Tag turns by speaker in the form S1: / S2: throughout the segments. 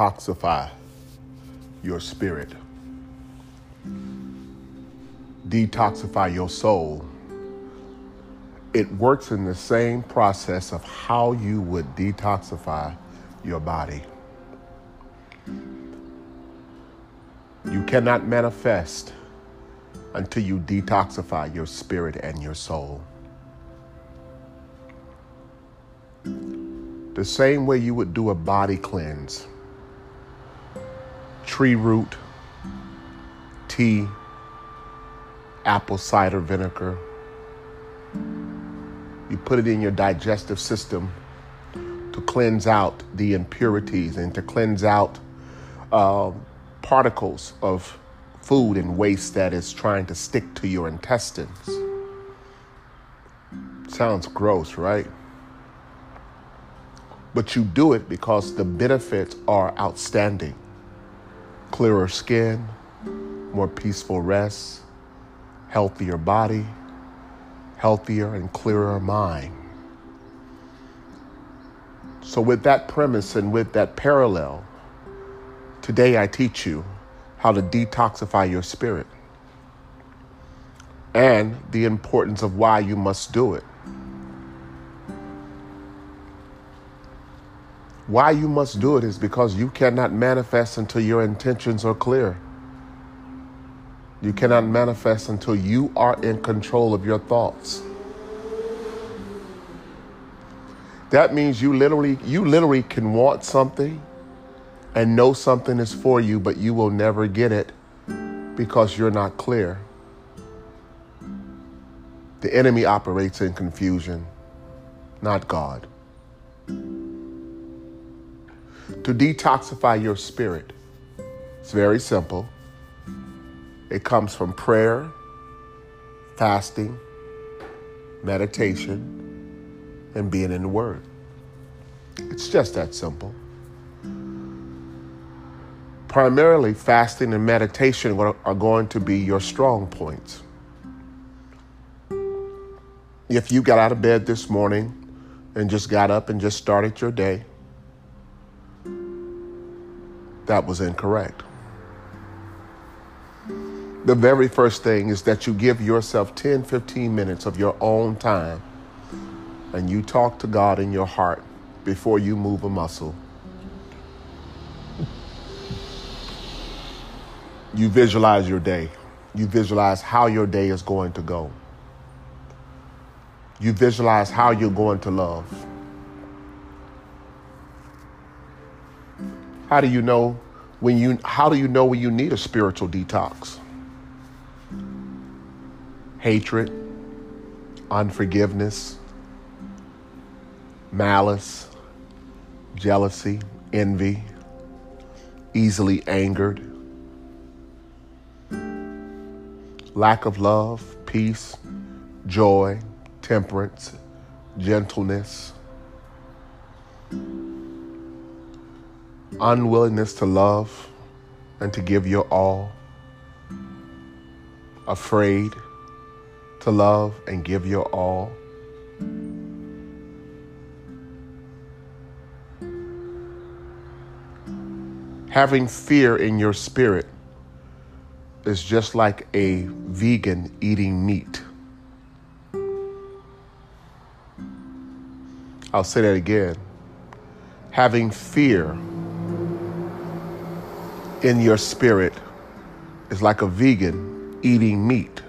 S1: detoxify your spirit, detoxify your soul. It works in the same process of how you would detoxify your body. You cannot manifest until you detoxify your spirit and your soul. The same way you would do a body cleanse tree root, tea, apple cider vinegar. You put it in your digestive system to cleanse out the impurities and to cleanse out uh, particles of food and waste that is trying to stick to your intestines. Sounds gross, right? But you do it because the benefits are outstanding clearer skin, more peaceful rest, healthier body, healthier and clearer mind. So, with that premise and with that parallel, today I teach you how to detoxify your spirit and the importance of why you must do it. Why you must do it is because you cannot manifest until your intentions are clear. You cannot manifest until you are in control of your thoughts. That means you literally you literally can want something and know something is for you but you will never get it because you're not clear. The enemy operates in confusion, not God to detoxify your spirit. It's very simple. It comes from prayer, fasting, meditation, and being in the Word. It's just that simple. Primarily, fasting and meditation are going to be your strong points. If you got out of bed this morning and just got up and just started your day, that was incorrect. The very first thing is that you give yourself 10, 15 minutes of your own time and you talk to God in your heart before you move a muscle. You visualize your day. You visualize how your day is going to go. You visualize how you're going to love. How do you know when you how do you know when you need a spiritual detox? Hatred, unforgiveness, malice, jealousy, envy, easily angered, lack of love, peace, joy, temperance, gentleness, unwillingness to love and to give your all, afraid to love and give your all. Having fear in your spirit is just like a vegan eating meat. I'll say that again. Having fear in your spirit is like a vegan eating meat.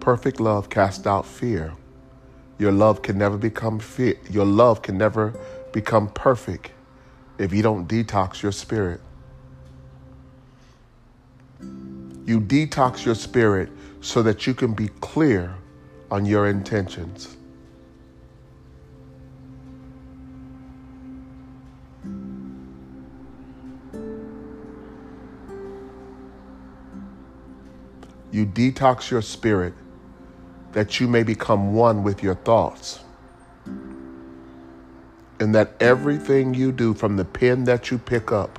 S1: Perfect love casts out fear. Your love can never become fear. Your love can never become perfect if you don't detox your spirit. You detox your spirit so that you can be clear on your intentions. You detox your spirit that you may become one with your thoughts. And that everything you do, from the pen that you pick up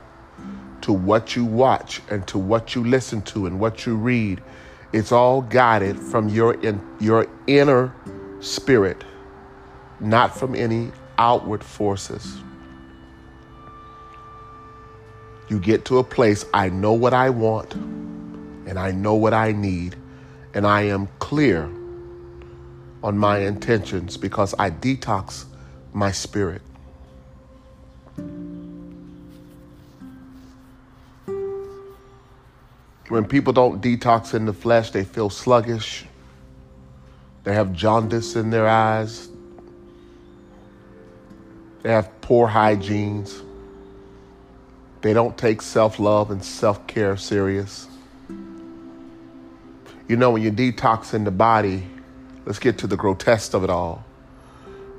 S1: to what you watch and to what you listen to and what you read, It's all guided from your in, your inner spirit, not from any outward forces. You get to a place, I know what I want and I know what I need, and I am clear on my intentions because I detox my spirit. When people don't detox in the flesh, they feel sluggish. They have jaundice in their eyes. They have poor hygienes. They don't take self love and self care serious. You know, when you detox in the body, let's get to the grotesque of it all.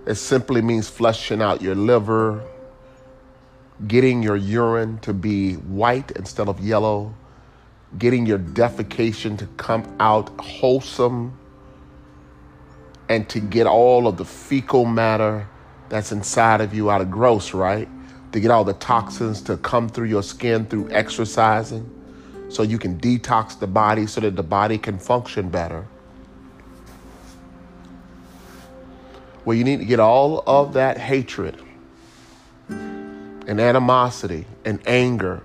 S1: It simply means flushing out your liver, getting your urine to be white instead of yellow, getting your defecation to come out wholesome, and to get all of the fecal matter that's inside of you out of gross, right? To get all the toxins to come through your skin through exercising so you can detox the body so that the body can function better. Well, you need to get all of that hatred and animosity and anger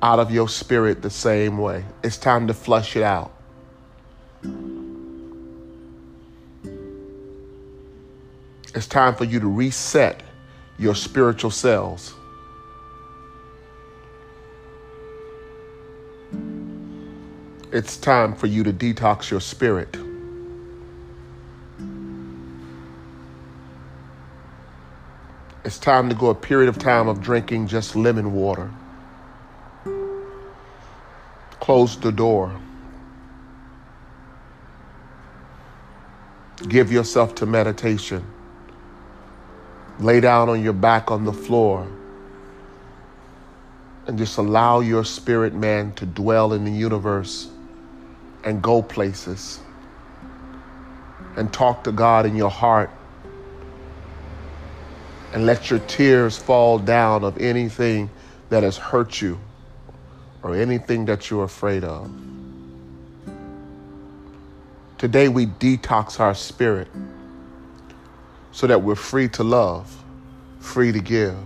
S1: out of your spirit the same way. It's time to flush it out. It's time for you to reset your spiritual cells. It's time for you to detox your spirit. It's time to go a period of time of drinking just lemon water. Close the door. Give yourself to meditation. Lay down on your back on the floor and just allow your spirit man to dwell in the universe and go places and talk to God in your heart and let your tears fall down of anything that has hurt you or anything that you're afraid of. Today we detox our spirit so that we're free to love, free to give.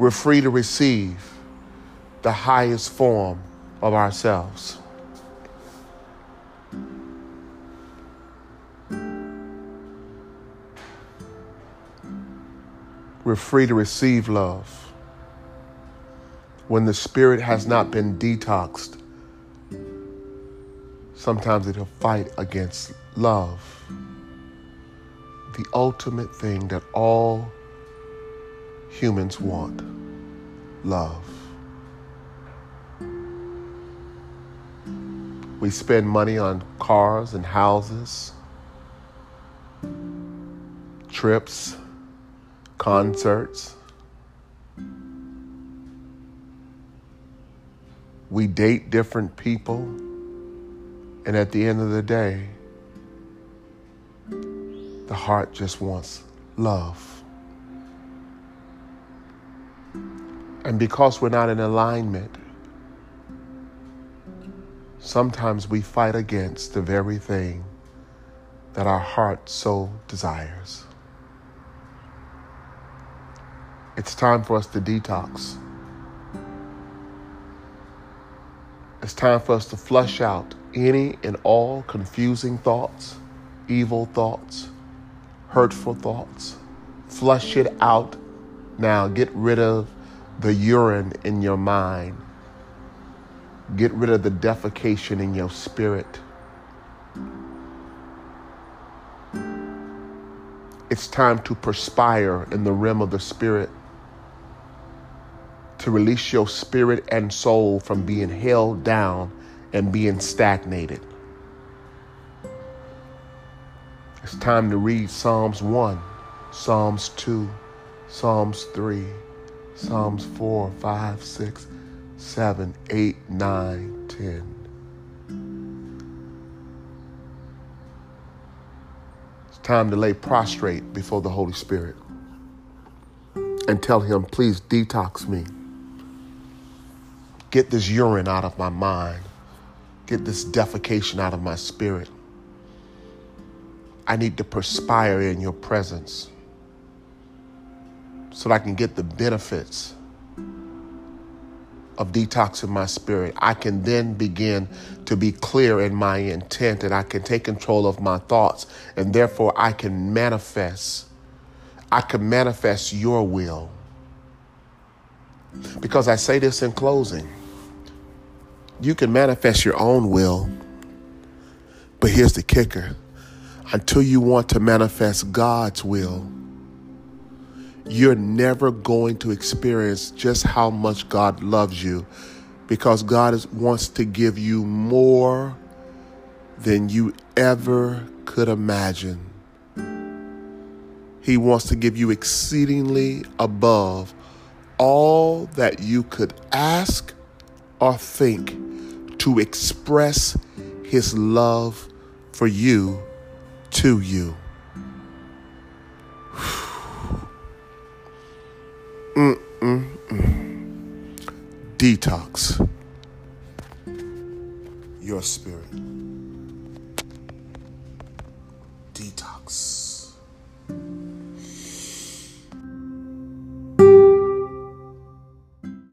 S1: We're free to receive the highest form of ourselves. We're free to receive love. When the spirit has not been detoxed, sometimes it'll fight against love. The ultimate thing that all humans want love. We spend money on cars and houses, trips, concerts. We date different people. And at the end of the day, the heart just wants love. And because we're not in alignment, sometimes we fight against the very thing that our heart so desires. It's time for us to detox. It's time for us to flush out any and all confusing thoughts, evil thoughts, hurtful thoughts. Flush it out now. Get rid of the urine in your mind. Get rid of the defecation in your spirit. It's time to perspire in the realm of the spirit to release your spirit and soul from being held down and being stagnated. It's time to read Psalms 1, Psalms 2, Psalms 3, Psalms 4, 5, 6, 7, 8, 9, 10. It's time to lay prostrate before the Holy Spirit and tell Him, please detox me. Get this urine out of my mind. Get this defecation out of my spirit. I need to perspire in your presence so that I can get the benefits of detoxing my spirit. I can then begin to be clear in my intent and I can take control of my thoughts and therefore I can manifest. I can manifest your will. Because I say this in closing you can manifest your own will, but here's the kicker until you want to manifest God's will, you're never going to experience just how much God loves you because God is, wants to give you more than you ever could imagine. He wants to give you exceedingly above all that you could ask or think to express his love for you to you. Mm-mm-mm. Detox your spirit.